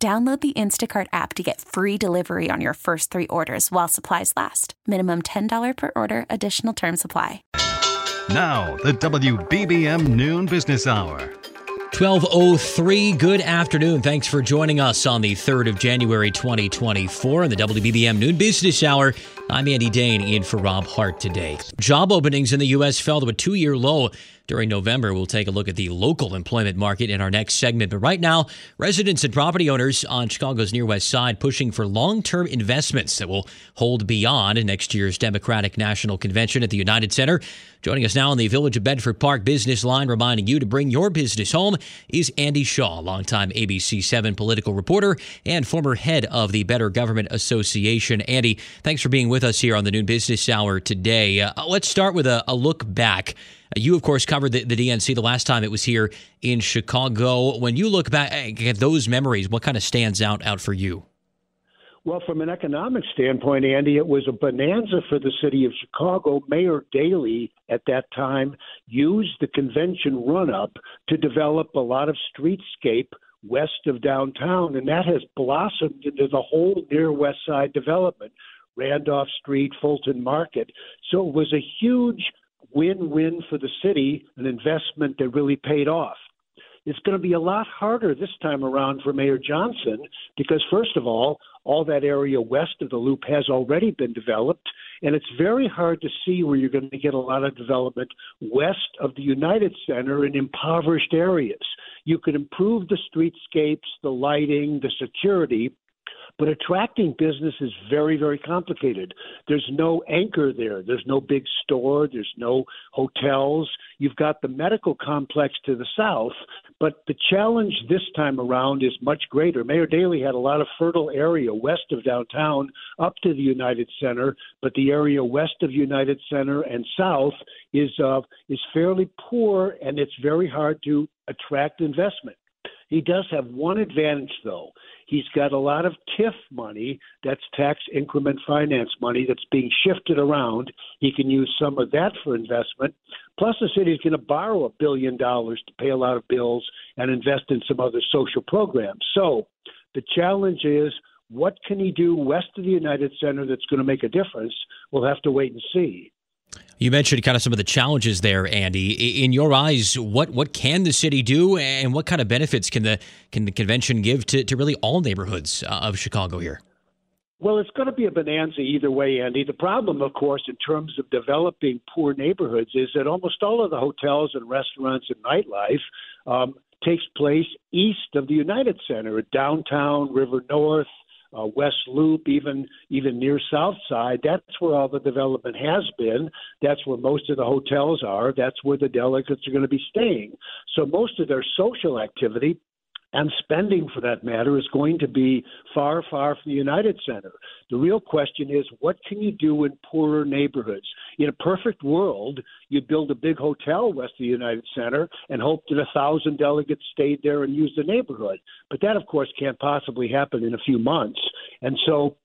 Download the Instacart app to get free delivery on your first three orders while supplies last. Minimum $10 per order, additional term supply. Now, the WBBM Noon Business Hour. 1203 good afternoon thanks for joining us on the 3rd of january 2024 in the wbbm noon business hour i'm andy dane in for rob hart today job openings in the u.s fell to a two-year low during November. We'll take a look at the local employment market in our next segment. But right now, residents and property owners on Chicago's near west side pushing for long term investments that will hold beyond next year's Democratic National Convention at the United Center. Joining us now on the Village of Bedford Park business line, reminding you to bring your business home, is Andy Shaw, longtime ABC 7 political reporter and former head of the Better Government Association. Andy, thanks for being with us here on the Noon Business Hour today. Uh, let's start with a, a look back Uh, you, of course, covered the, the, DNC the last time it was here in Chicago. When you look back eh, at those memories, what kind of stands out out for you? Well, from an economic standpoint, Andy, it was a bonanza for the city of Chicago. Mayor Daley at that time used the convention run up to develop a lot of streetscape west of downtown, and that has blossomed into the whole near west side development. Randolph Street, Fulton Market. So it was a huge win win for the city, an investment that really paid off. It's going to be a lot harder this time around for Mayor Johnson because, first of all, all that area west of the loop has already been developed, and it's very hard to see where you're going to get a lot of development west of the United Center in impoverished areas. You could improve the streetscapes, the lighting, the security, but attracting business is very, very complicated. There's no anchor there. There's no big store. There's no hotels. You've got the medical complex to the south, but the challenge this time around is much greater. Mayor Daley had a lot of fertile area west of downtown up to the United Center, but the area west of United Center and south is uh, is fairly poor, and it's very hard to attract investment. He does have one advantage, though. He's got a lot of TIF money, that's tax increment finance money, that's being shifted around. He can use some of that for investment. Plus, the city's going to borrow a billion dollars to pay a lot of bills and invest in some other social programs. So the challenge is what can he do west of the United Center that's going to make a difference? We'll have to wait and see. You mentioned kind of some of the challenges there, Andy. In your eyes, what what can the city do, and what kind of benefits can the can the convention give to, to really all neighborhoods uh, of Chicago here? Well, it's going to be a bonanza either way, Andy. The problem, of course, in terms of developing poor neighborhoods, is that almost all of the hotels and restaurants and nightlife um, takes place east of the United Center, downtown, River North, uh, West Loop, even even near South Side. That's where all the development has been. That's where most of the hotels are. That's where the delegates are going to be staying. So most of their social activity and spending for that matter is going to be far, far from the United Center. The real question is what can you do in poorer neighborhoods? In a perfect world, you'd build a big hotel west of the United Center and hope that a thousand delegates stayed there and used the neighborhood. But that, of course, can't possibly happen in a few months. And so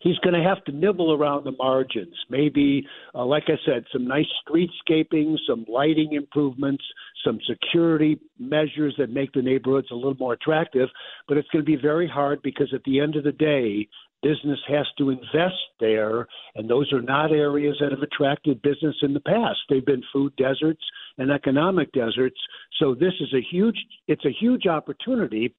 he's going to have to nibble around the margins. Maybe, uh, like I said, some nice streetscaping, some lighting improvements, some security measures that make the neighborhoods a little more attractive. But it's going to be very hard because at the end of the day, business has to invest there, and those are not areas that have attracted business in the past. They've been food deserts and economic deserts. So this is a huge it's a huge opportunity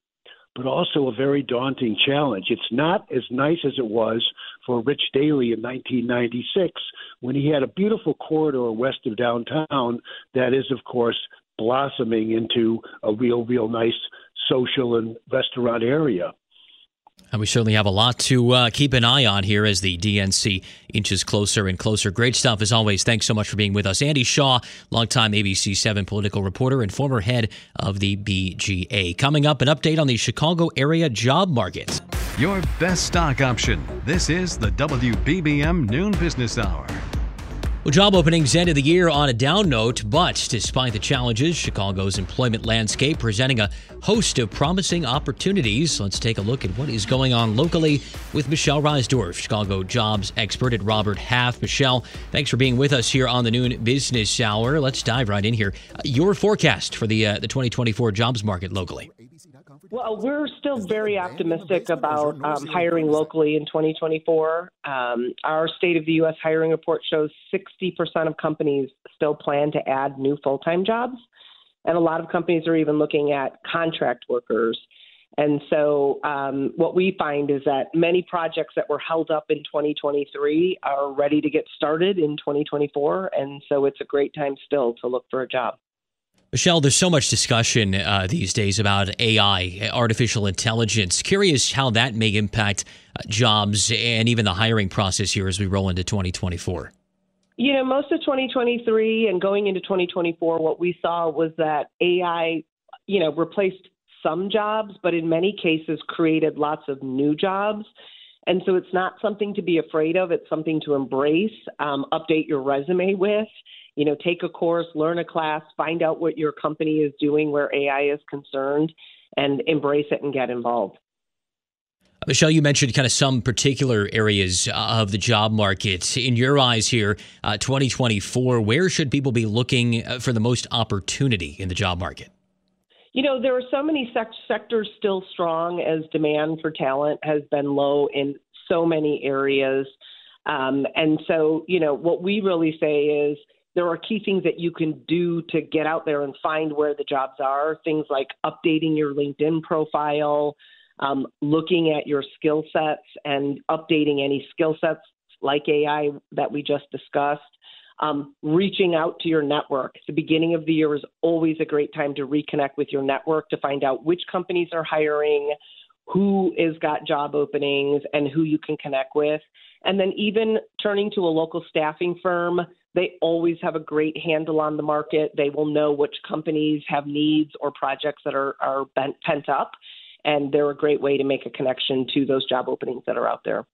but also a very daunting challenge. It's not as nice as it was for Rich Daley in 1996 when he had a beautiful corridor west of downtown that is, of course, blossoming into a real, real nice social and restaurant area. And we certainly have a lot to uh, keep an eye on here as the DNC inches closer and closer. Great stuff as always. Thanks so much for being with us. Andy Shaw, longtime ABC 7 political reporter and former head of the BGA. Coming up, an update on the Chicago area job market. Your best stock option. This is the WBBM Noon Business Hour. Well, job openings ended the year on a down note, but despite the challenges, Chicago's employment landscape presenting a host of promising opportunities. Let's take a look at what is going on locally with Michelle Reisdorf, Chicago jobs expert at Robert Half. Michelle, thanks for being with us here on the Noon Business Hour. Let's dive right in here. Uh, your forecast for the uh, the 2024 jobs market locally. Well, we're still very optimistic about um, hiring locally in 2024. Um, our State of the U.S. hiring report shows 60% of companies still plan to add new full time jobs. And a lot of companies are even looking at contract workers. And so, um, what we find is that many projects that were held up in 2023 are ready to get started in 2024. And so, it's a great time still to look for a job. Michelle, there's so much discussion uh, these days about AI, artificial intelligence. Curious how that may impact uh, jobs and even the hiring process here as we roll into 2024. You know, most of 2023 and going into 2024, what we saw was that AI, you know, replaced some jobs, but in many cases created lots of new jobs. And so it's not something to be afraid of. It's something to embrace, um, update your resume with you know, take a course, learn a class, find out what your company is doing where AI is concerned, and embrace it and get involved. Michelle, you mentioned kind of some particular areas of the job market. In your eyes here, uh, 2024, where should people be looking uh, for the most opportunity in the job market? You know, there are so many sec- sectors still strong as demand for talent has been low in so many areas. Um, and so, you know, what we really say is, there are key things that you can do to get out there and find where the jobs are. Things like updating your LinkedIn profile, um, looking at your skill sets and updating any skill sets like AI that we just discussed. Um, reaching out to your network. The beginning of the year is always a great time to reconnect with your network to find out which companies are hiring, who is got job openings, and who you can connect with. And then even turning to a local staffing firm they always have a great handle on the market. They will know which companies have needs or projects that are, are bent, pent up, and they're a great way to make a connection to those job openings that are out there.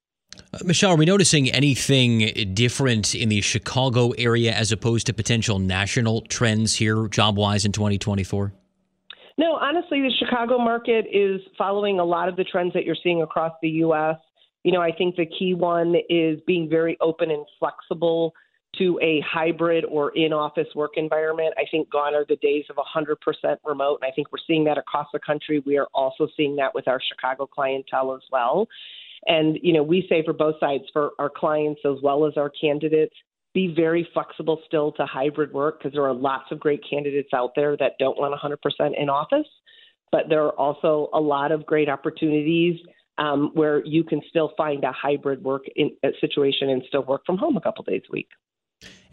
Uh, Michelle, are we noticing anything different in the Chicago area as opposed to potential national trends here, job wise, in 2024? No, honestly, the Chicago market is following a lot of the trends that you're seeing across the U.S. You know, I think the key one is being very open and flexible to a hybrid or in office work environment. I think gone are the days of 100% remote. And I think we're seeing that across the country. We are also seeing that with our Chicago clientele as well. And, you know, we say for both sides, for our clients as well as our candidates, be very flexible still to hybrid work because there are lots of great candidates out there that don't want 100% in office. But there are also a lot of great opportunities um, where you can still find a hybrid work in, a situation and still work from home a couple days a week.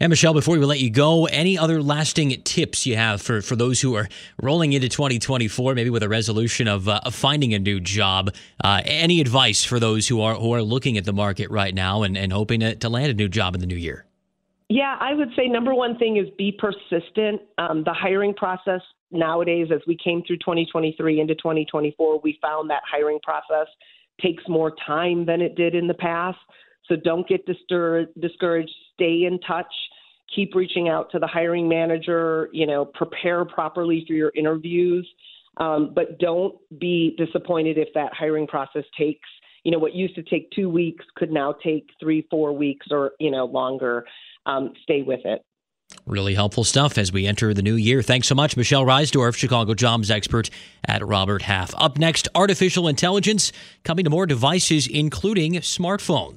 And Michelle, before we let you go, any other lasting tips you have for, for those who are rolling into 2024, maybe with a resolution of, uh, finding a new job? Uh, any advice for those who are who are looking at the market right now and, and hoping to, to land a new job in the new year? Yeah, I would say number one thing is be persistent. Um, the hiring process nowadays, as we came through 2023 into 2024, we found that hiring process takes more time than it did in the past. So don't get discouraged. Stay in touch. Keep reaching out to the hiring manager. You know, prepare properly for your interviews. Um, but don't be disappointed if that hiring process takes, you know, what used to take two weeks could now take three, four weeks or, you know, longer. Um, stay with it. Really helpful stuff as we enter the new year. Thanks so much, Michelle Reisdorf, Chicago jobs expert at Robert Half. Up next, artificial intelligence coming to more devices, including smartphones.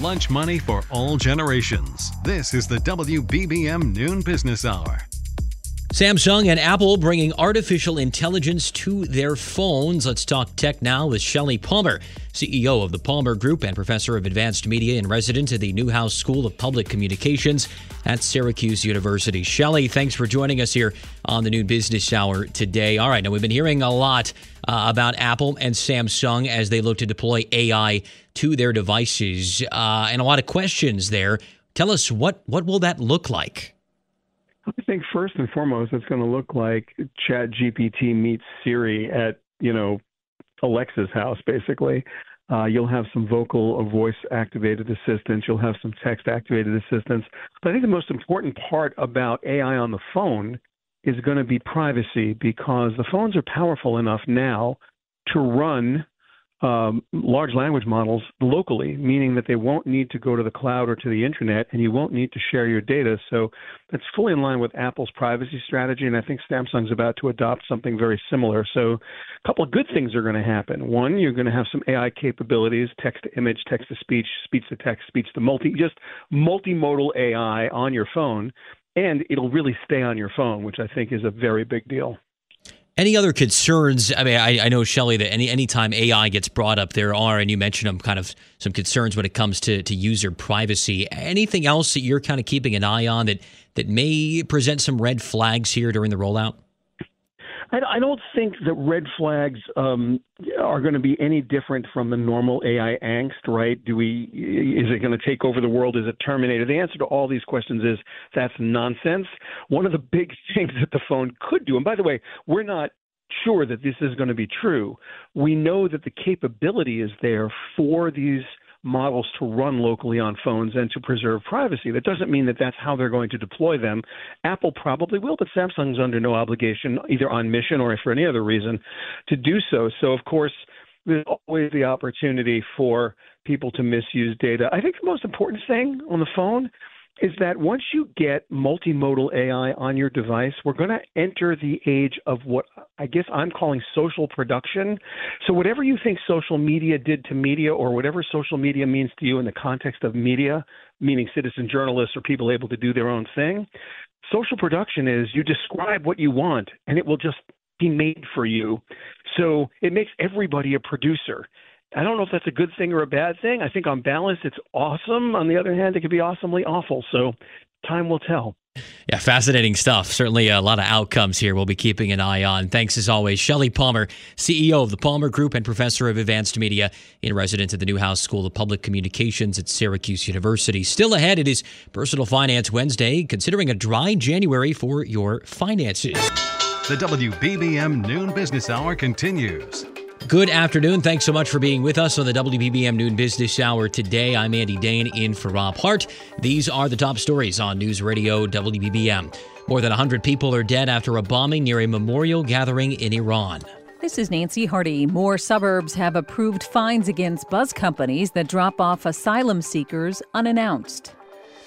Lunch money for all generations. This is the WBBM Noon Business Hour. Samsung and Apple bringing artificial intelligence to their phones. Let's talk tech now with Shelly Palmer, CEO of the Palmer Group and professor of advanced media and resident at the Newhouse School of Public Communications at Syracuse University. Shelly, thanks for joining us here on the Noon Business Hour today. All right, now we've been hearing a lot uh, about Apple and Samsung as they look to deploy AI to their devices, uh, and a lot of questions there. Tell us what what will that look like? I think first and foremost, it's going to look like Chat GPT meets Siri at you know Alexa's house, basically. Uh, you'll have some vocal or voice activated assistance. You'll have some text activated assistance. But I think the most important part about AI on the phone is going to be privacy because the phones are powerful enough now to run um, large language models locally, meaning that they won't need to go to the cloud or to the internet, and you won't need to share your data. So that's fully in line with Apple's privacy strategy, and I think Samsung's about to adopt something very similar. So a couple of good things are going to happen. One, you're going to have some AI capabilities, text to image, text to speech, speech to text, speech to multi, just multimodal AI on your phone, and it'll really stay on your phone, which I think is a very big deal. Any other concerns? I mean, I, I know Shelly that any anytime AI gets brought up, there are, and you mentioned them, kind of some concerns when it comes to to user privacy. Anything else that you're kind of keeping an eye on that that may present some red flags here during the rollout? I, don't think that red flags um, are going to be any different from the normal AI angst, right? Do we? Is it going to take over the world? Is it Terminator? The answer to all these questions is that's nonsense. One of the big things that the phone could do, and by the way, we're not sure that this is going to be true. We know that the capability is there for these models to run locally on phones and to preserve privacy. That doesn't mean that that's how they're going to deploy them. Apple probably will, but Samsung's under no obligation, either on mission or for any other reason, to do so. So, of course, there's always the opportunity for people to misuse data. I think the most important thing on the phone is that once you get multimodal AI on your device, we're going to enter the age of what I guess I'm calling social production. So, whatever you think social media did to media, or whatever social media means to you in the context of media, meaning citizen journalists or people able to do their own thing, social production is you describe what you want and it will just be made for you. So, it makes everybody a producer. I don't know if that's a good thing or a bad thing. I think on balance, it's awesome. On the other hand, it could be awesomely awful. So time will tell. Yeah, fascinating stuff. Certainly a lot of outcomes here we'll be keeping an eye on. Thanks as always, Shelly Palmer, CEO of the Palmer Group and professor of advanced media in residence at the Newhouse School of Public Communications at Syracuse University. Still ahead, it is Personal Finance Wednesday, considering a dry January for your finances. The WBBM Noon Business Hour continues. Good afternoon. Thanks so much for being with us on the WBBM Noon Business Hour today. I'm Andy Dane in for Rob Hart. These are the top stories on News Radio WBBM. More than 100 people are dead after a bombing near a memorial gathering in Iran. This is Nancy Hardy. More suburbs have approved fines against bus companies that drop off asylum seekers unannounced.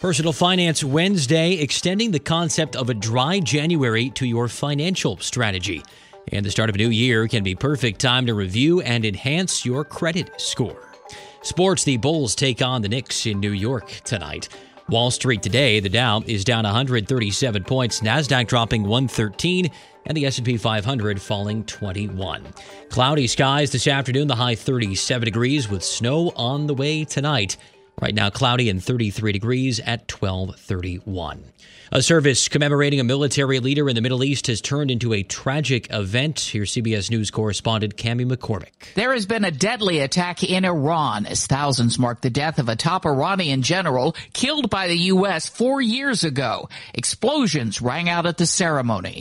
Personal Finance Wednesday, extending the concept of a dry January to your financial strategy. And the start of a new year can be perfect time to review and enhance your credit score. Sports, the Bulls take on the Knicks in New York tonight. Wall Street today, the Dow is down 137 points, Nasdaq dropping 113, and the S&P 500 falling 21. Cloudy skies this afternoon, the high 37 degrees with snow on the way tonight. Right now, cloudy and 33 degrees at 1231. A service commemorating a military leader in the Middle East has turned into a tragic event. Here's CBS News correspondent Cami McCormick. There has been a deadly attack in Iran as thousands mark the death of a top Iranian general killed by the U.S. four years ago. Explosions rang out at the ceremony.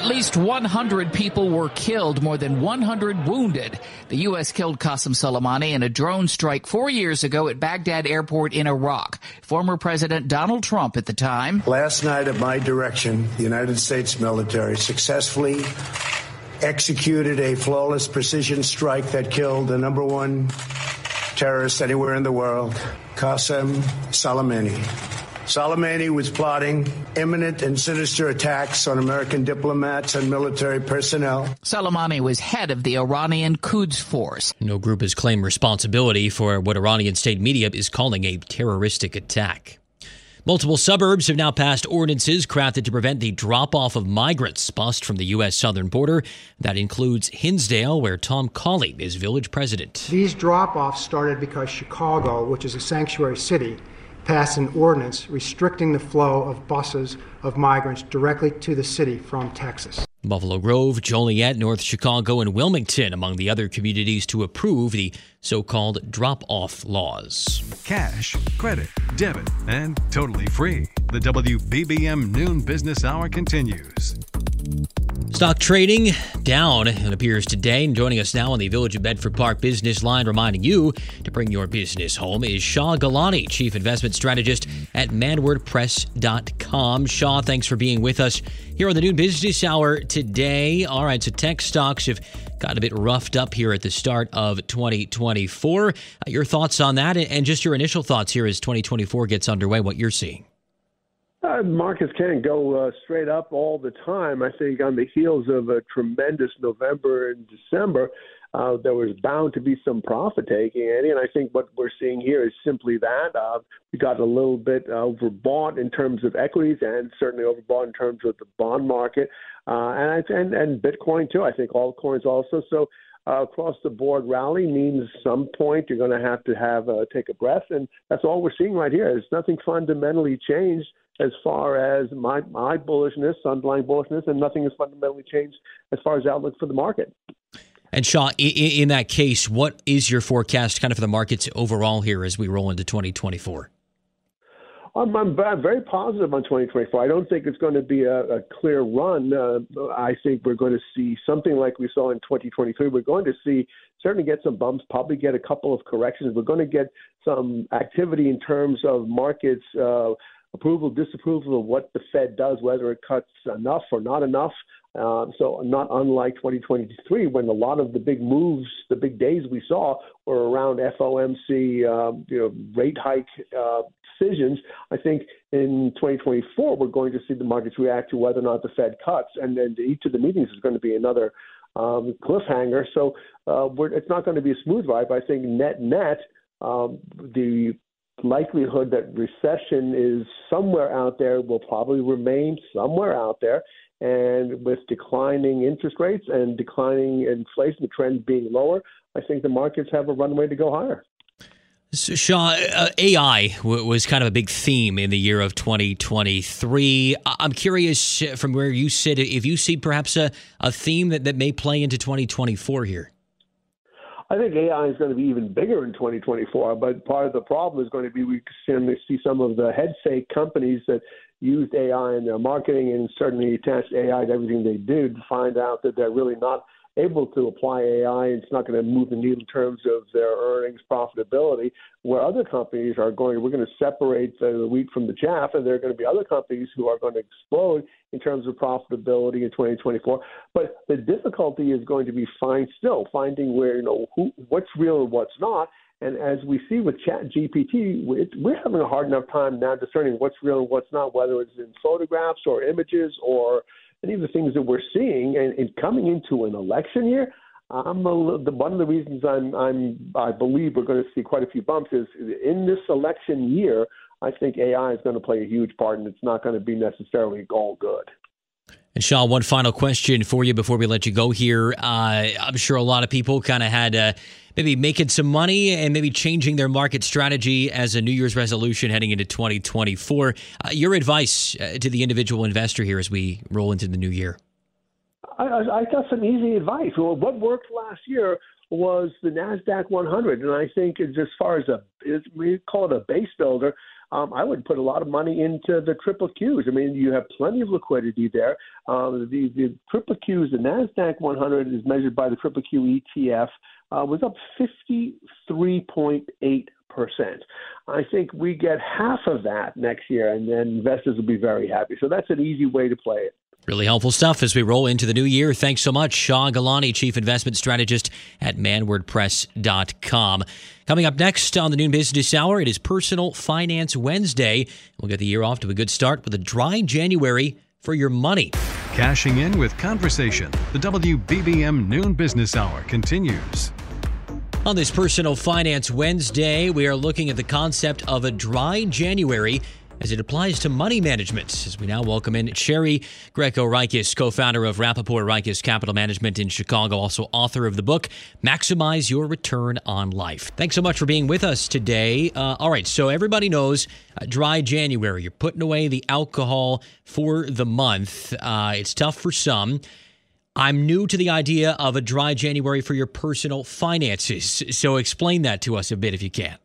At least 100 people were killed, more than 100 wounded. The U.S. killed Qasem Soleimani in a drone strike four years ago at Baghdad Airport in Iraq. Former President Donald Trump at the time. Last night, at my direction, the United States military successfully executed a flawless precision strike that killed the number one terrorist anywhere in the world, Qasem Soleimani. Soleimani was plotting imminent and sinister attacks on American diplomats and military personnel. Soleimani was head of the Iranian Quds Force. No group has claimed responsibility for what Iranian state media is calling a terroristic attack. Multiple suburbs have now passed ordinances crafted to prevent the drop off of migrants bussed from the U.S. southern border. That includes Hinsdale, where Tom Cauley is village president. These drop offs started because Chicago, which is a sanctuary city, passed an ordinance restricting the flow of buses of migrants directly to the city from Texas. Buffalo Grove, Joliet, North Chicago, and Wilmington among the other communities to approve the so called drop off laws. Cash, credit, debit, and totally free. The WBBM Noon Business Hour continues. Stock trading down, it appears today. And joining us now on the Village of Bedford Park business line, reminding you to bring your business home, is Shah Gilani, Chief Investment Strategist at manwardpress.com. Shah, thanks for being with us here on the Noon Business Hour today. All right, so tech stocks have got a bit roughed up here at the start of 2024. Uh, your thoughts on that and just your initial thoughts here as 2024 gets underway, what you're seeing? Uh, markets can't go uh, straight up all the time. I think on the heels of a tremendous November and December, uh, there was bound to be some profit taking, Andy. And I think what we're seeing here is simply that. Uh, we got a little bit overbought in terms of equities and certainly overbought in terms of the bond market uh, and, and, and Bitcoin, too. I think all coins also. So uh, across the board rally means some point you're going to have to have uh, take a breath, and that's all we're seeing right here. There's nothing fundamentally changed as far as my my bullishness, underlying bullishness, and nothing has fundamentally changed as far as outlook for the market. And Shah, in, that case, what is your forecast kind of for the markets overall here as we roll into 2024? I'm, I'm very positive on 2024. I don't think it's going to be a, a clear run. Uh, I think we're going to see something like we saw in 2023. We're going to see certainly get some bumps, probably get a couple of corrections. We're going to get some activity in terms of markets. Uh, approval, disapproval of what the Fed does, whether it cuts enough or not enough. Uh, so not unlike 2023, when a lot of the big moves, the big days we saw were around FOMC, um, you know, rate hike uh, decisions. I think in 2024 we're going to see the markets react to whether or not the Fed cuts, and then each of the meetings is going to be another um, cliffhanger. So uh, it's not going to be a smooth ride. But I think net net, um, the likelihood that recession is somewhere out there will probably remain somewhere out there. And with declining interest rates and declining inflation, the trend being lower, I think the markets have a runway to go higher. So, Shah, uh, AI w- was kind of a big theme in the year of 2023. I'm curious uh, from where you sit if you see perhaps a, a theme that, that may play into 2024 here. I think AI is going to be even bigger in 2024. But part of the problem is going to be we can see some of the head companies that used AI in their marketing and certainly attached AI to everything they do to find out that they're really not able to apply AI. It's not going to move the needle in terms of their earnings, profitability. Where other companies are going, we're going to separate the wheat from the chaff, and there are going to be other companies who are going to explode in terms of profitability in 2024. But the difficulty is going to be find still finding where you know who, what's real and what's not. And as we see with Chat GPT, we're having a hard enough time now discerning what's real and what's not, whether it's in photographs or images or any of the things that we're seeing. And, and coming into an election year, I'm a, the, one of the reasons I'm, I'm I believe we're going to see quite a few bumps is in this election year. I think AI is going to play a huge part, and it's not going to be necessarily all good. And Sean, one final question for you before we let you go here. Uh, I'm sure a lot of people kind of had uh, maybe making some money and maybe changing their market strategy as a New Year's resolution heading into 2024. Uh, your advice uh, to the individual investor here as we roll into the new year? I, I got some easy advice. Well, what worked last year was the Nasdaq 100, and I think as far as a we call it a base builder, um, I would put a lot of money into the triple Qs. I mean, you have plenty of liquidity there. Um, the, the triple Qs, the Nasdaq 100 is measured by the triple Q ETF, uh, was up 53.8 percent. I think we get half of that next year, and then investors will be very happy. So that's an easy way to play it. Really helpful stuff as we roll into the new year. Thanks so much, Shah Gilani, Chief Investment Strategist at manwardpress.com. Coming up next on the Noon Business Hour, it is Personal Finance Wednesday. We'll get the year off to a good start with a dry January for your money. Cashing in with conversation. The WBBM Noon Business Hour continues. On this Personal Finance Wednesday, we are looking at the concept of a dry January as it applies to money management. As we now welcome in Sherry Greco Reiches, co founder of Rappaport Reiches Capital Management in Chicago, also author of the book, Maximize Your Return on Life. Thanks so much for being with us today. Uh, all right, so everybody knows uh, dry January. You're putting away the alcohol for the month. Uh, it's tough for some. I'm new to the idea of a dry January for your personal finances. So explain that to us a bit if you can.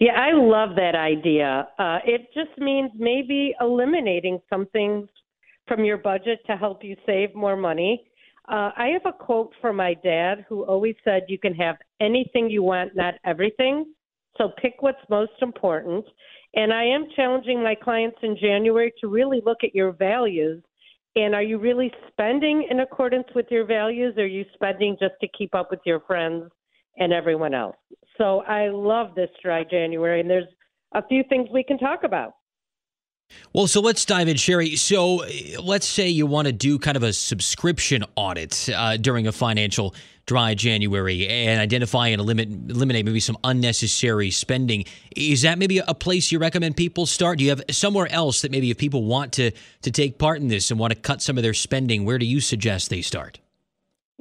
Yeah, I love that idea. Uh, it just means maybe eliminating some things from your budget to help you save more money. Uh, I have a quote from my dad who always said, You can have anything you want, not everything. So pick what's most important. And I am challenging my clients in January to really look at your values. And are you really spending in accordance with your values? Or are you spending just to keep up with your friends and everyone else? So I love this dry January, and there's a few things we can talk about. Well, so let's dive in, Sherry. So let's say you want to do kind of a subscription audit uh, during a financial dry January and identify and eliminate, eliminate maybe some unnecessary spending. Is that maybe a place you recommend people start? Do you have somewhere else that maybe if people want to to take part in this and want to cut some of their spending, where do you suggest they start?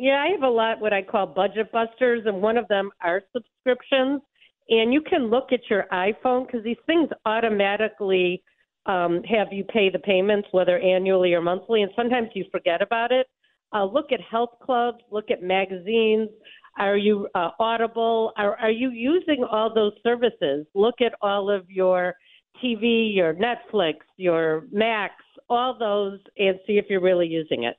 Yeah, I have a lot what I call budget busters, and one of them are subscriptions. And you can look at your iPhone because these things automatically um, have you pay the payments, whether annually or monthly, and sometimes you forget about it. Uh, look at health clubs, look at magazines. Are you uh, Audible? Are, are you using all those services? Look at all of your TV, your Netflix, your Max, all those, and see if you're really using it.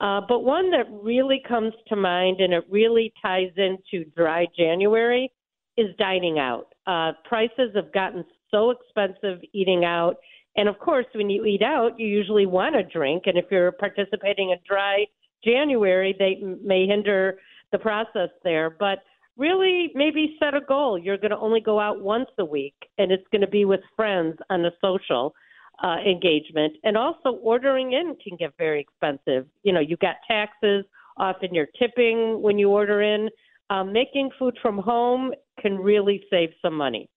Uh, but one that really comes to mind and it really ties into dry January is dining out. Uh, prices have gotten so expensive eating out. And of course, when you eat out, you usually want a drink. And if you're participating in dry January, they may hinder the process there. But really, maybe set a goal. You're going to only go out once a week, and it's going to be with friends on a social uh, engagement. And also, ordering in can get very expensive. You know, you got taxes, often you're tipping when you order in. Um, making food from home can really save some money.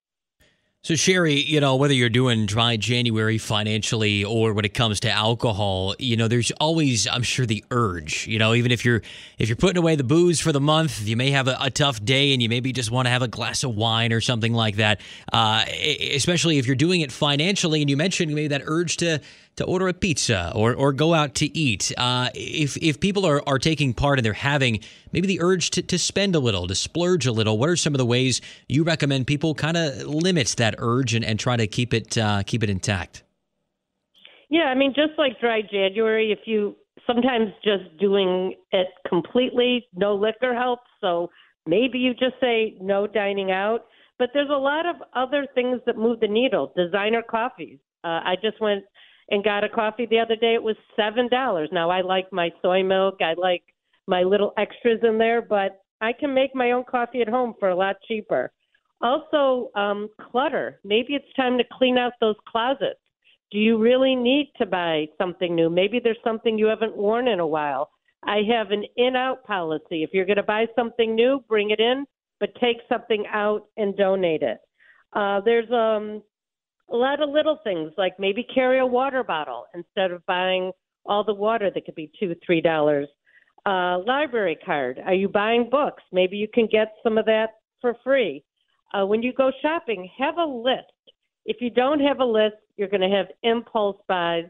So, Sherry, you know, whether you're doing dry January financially or when it comes to alcohol, you know, there's always, I'm sure, the urge. You know, even if you're if you're putting away the booze for the month, you may have a, a tough day and you maybe just want to have a glass of wine or something like that. Uh, especially if you're doing it financially, and you mentioned maybe that urge to to order a pizza or, or go out to eat. Uh, if, if people are, are taking part and they're having maybe the urge to, to spend a little, to splurge a little, what are some of the ways you recommend people kind of limit that urge and, and try to keep it uh, keep it intact? Yeah, I mean, just like dry January, if you sometimes just doing it completely, no liquor helps. So maybe you just say no dining out. But there's a lot of other things that move the needle. Designer coffees. Uh, I just went and got a coffee the other day. It was seven dollars. Now I like my soy milk. I like my little extras in there, but I can make my own coffee at home for a lot cheaper. Also, um, clutter. Maybe it's time to clean out those closets. Do you really need to buy something new? Maybe there's something you haven't worn in a while. I have an in out policy. If you're going to buy something new, bring it in, but take something out and donate it. Uh, there's um, a lot of little things like maybe carry a water bottle instead of buying all the water that could be two, three dollars. Uh, library card. Are you buying books? Maybe you can get some of that for free. Uh, when you go shopping, have a list. If you don't have a list, you're going to have impulse buys.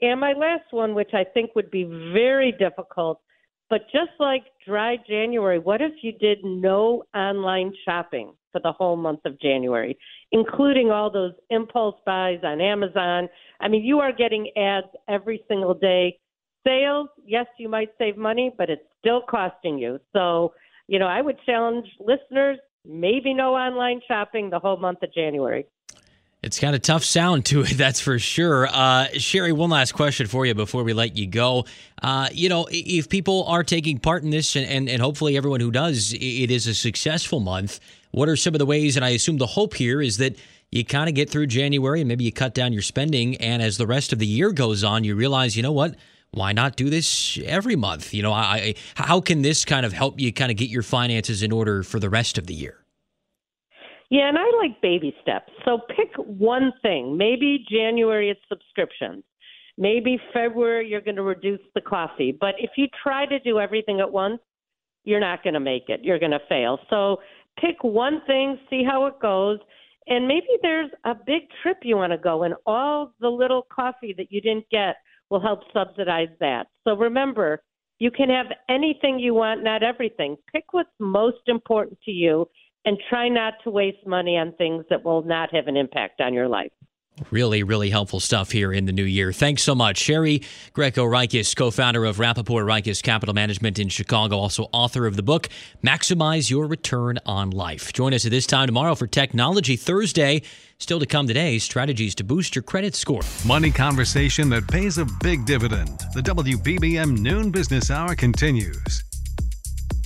And my last one, which I think would be very difficult, but just like dry January, what if you did no online shopping for the whole month of January, including all those impulse buys on Amazon? I mean, you are getting ads every single day. Sales, yes, you might save money, but it's still costing you. So, you know, I would challenge listeners maybe no online shopping the whole month of January. It's got a tough sound to it, that's for sure. Uh, Sherry, one last question for you before we let you go. Uh, you know, if people are taking part in this, and, and, and hopefully everyone who does, it is a successful month, what are some of the ways? And I assume the hope here is that you kind of get through January and maybe you cut down your spending. And as the rest of the year goes on, you realize, you know what? Why not do this every month? You know, I, how can this kind of help you kind of get your finances in order for the rest of the year? Yeah, and I like baby steps. So pick one thing. Maybe January it's subscriptions. Maybe February you're going to reduce the coffee. But if you try to do everything at once, you're not going to make it. You're going to fail. So pick one thing, see how it goes. And maybe there's a big trip you want to go, and all the little coffee that you didn't get will help subsidize that. So remember, you can have anything you want, not everything. Pick what's most important to you and try not to waste money on things that will not have an impact on your life. Really, really helpful stuff here in the new year. Thanks so much. Sherry Greco Reiches, co founder of Rappaport Reiches Capital Management in Chicago, also author of the book, Maximize Your Return on Life. Join us at this time tomorrow for Technology Thursday. Still to come today, strategies to boost your credit score. Money conversation that pays a big dividend. The WBBM Noon Business Hour continues.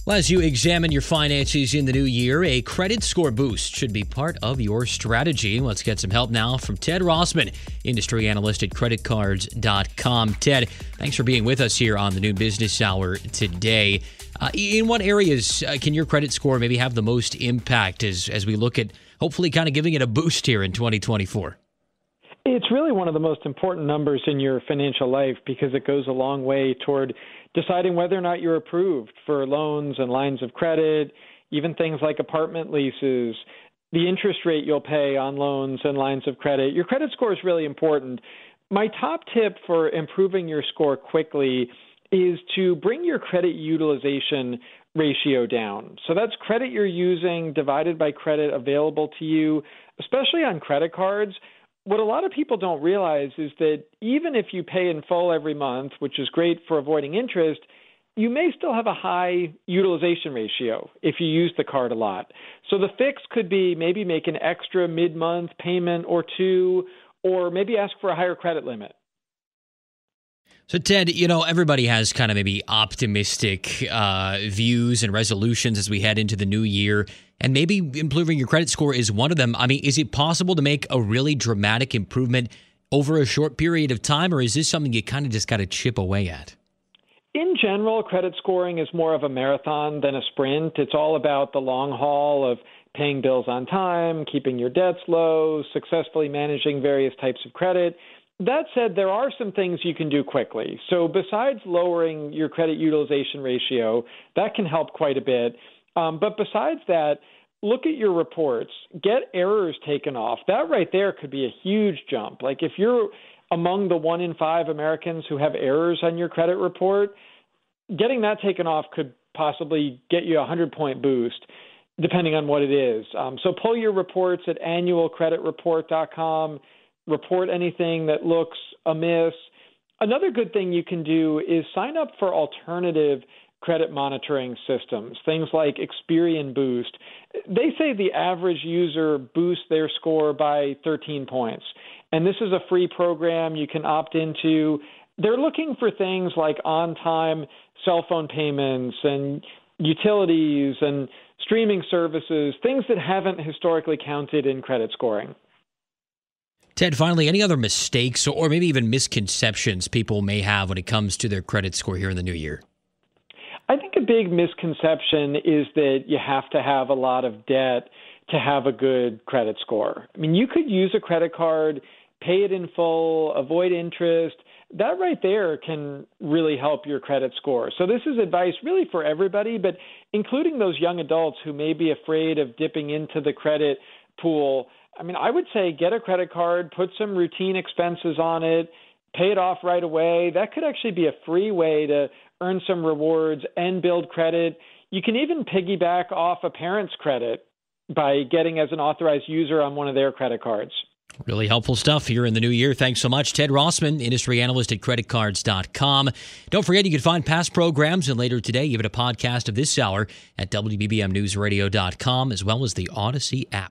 Well, as you examine your finances in the new year, a credit score boost should be part of your strategy. Let's get some help now from Ted Rossman, industry analyst at creditcards.com. Ted, thanks for being with us here on the new Business Hour today. Uh, in what areas uh, can your credit score maybe have the most impact as, as we look at hopefully kind of giving it a boost here in 2024? It's really one of the most important numbers in your financial life because it goes a long way toward deciding whether or not you're approved for loans and lines of credit, even things like apartment leases, the interest rate you'll pay on loans and lines of credit. Your credit score is really important. My top tip for improving your score quickly is to bring your credit utilization ratio down. So that's credit you're using divided by credit available to you, especially on credit cards what a lot of people don't realize is that even if you pay in full every month, which is great for avoiding interest, you may still have a high utilization ratio if you use the card a lot. So the fix could be maybe make an extra mid month payment or two, or maybe ask for a higher credit limit. So, Ted, you know, everybody has kind of maybe optimistic uh, views and resolutions as we head into the new year. And maybe improving your credit score is one of them. I mean, is it possible to make a really dramatic improvement over a short period of time, or is this something you kind of just got to chip away at? In general, credit scoring is more of a marathon than a sprint. It's all about the long haul of paying bills on time, keeping your debts low, successfully managing various types of credit. That said, there are some things you can do quickly. So, besides lowering your credit utilization ratio, that can help quite a bit. Um, but besides that, look at your reports, get errors taken off. That right there could be a huge jump. Like if you're among the one in five Americans who have errors on your credit report, getting that taken off could possibly get you a 100 point boost depending on what it is. Um, so pull your reports at annualcreditreport.com report anything that looks amiss. Another good thing you can do is sign up for alternative credit monitoring systems, things like Experian Boost. They say the average user boosts their score by 13 points. And this is a free program you can opt into. They're looking for things like on time cell phone payments and utilities and streaming services, things that haven't historically counted in credit scoring. Ted, finally, any other mistakes or maybe even misconceptions people may have when it comes to their credit score here in the new year? I think a big misconception is that you have to have a lot of debt to have a good credit score. I mean, you could use a credit card, pay it in full, avoid interest. That right there can really help your credit score. So, this is advice really for everybody, but including those young adults who may be afraid of dipping into the credit pool. I mean, I would say get a credit card, put some routine expenses on it, pay it off right away. That could actually be a free way to earn some rewards and build credit. You can even piggyback off a parent's credit by getting as an authorized user on one of their credit cards. Really helpful stuff here in the new year. Thanks so much, Ted Rossman, industry analyst at creditcards.com. Don't forget, you can find past programs and later today, even a podcast of this hour at WBBMNewsRadio.com as well as the Audacy app.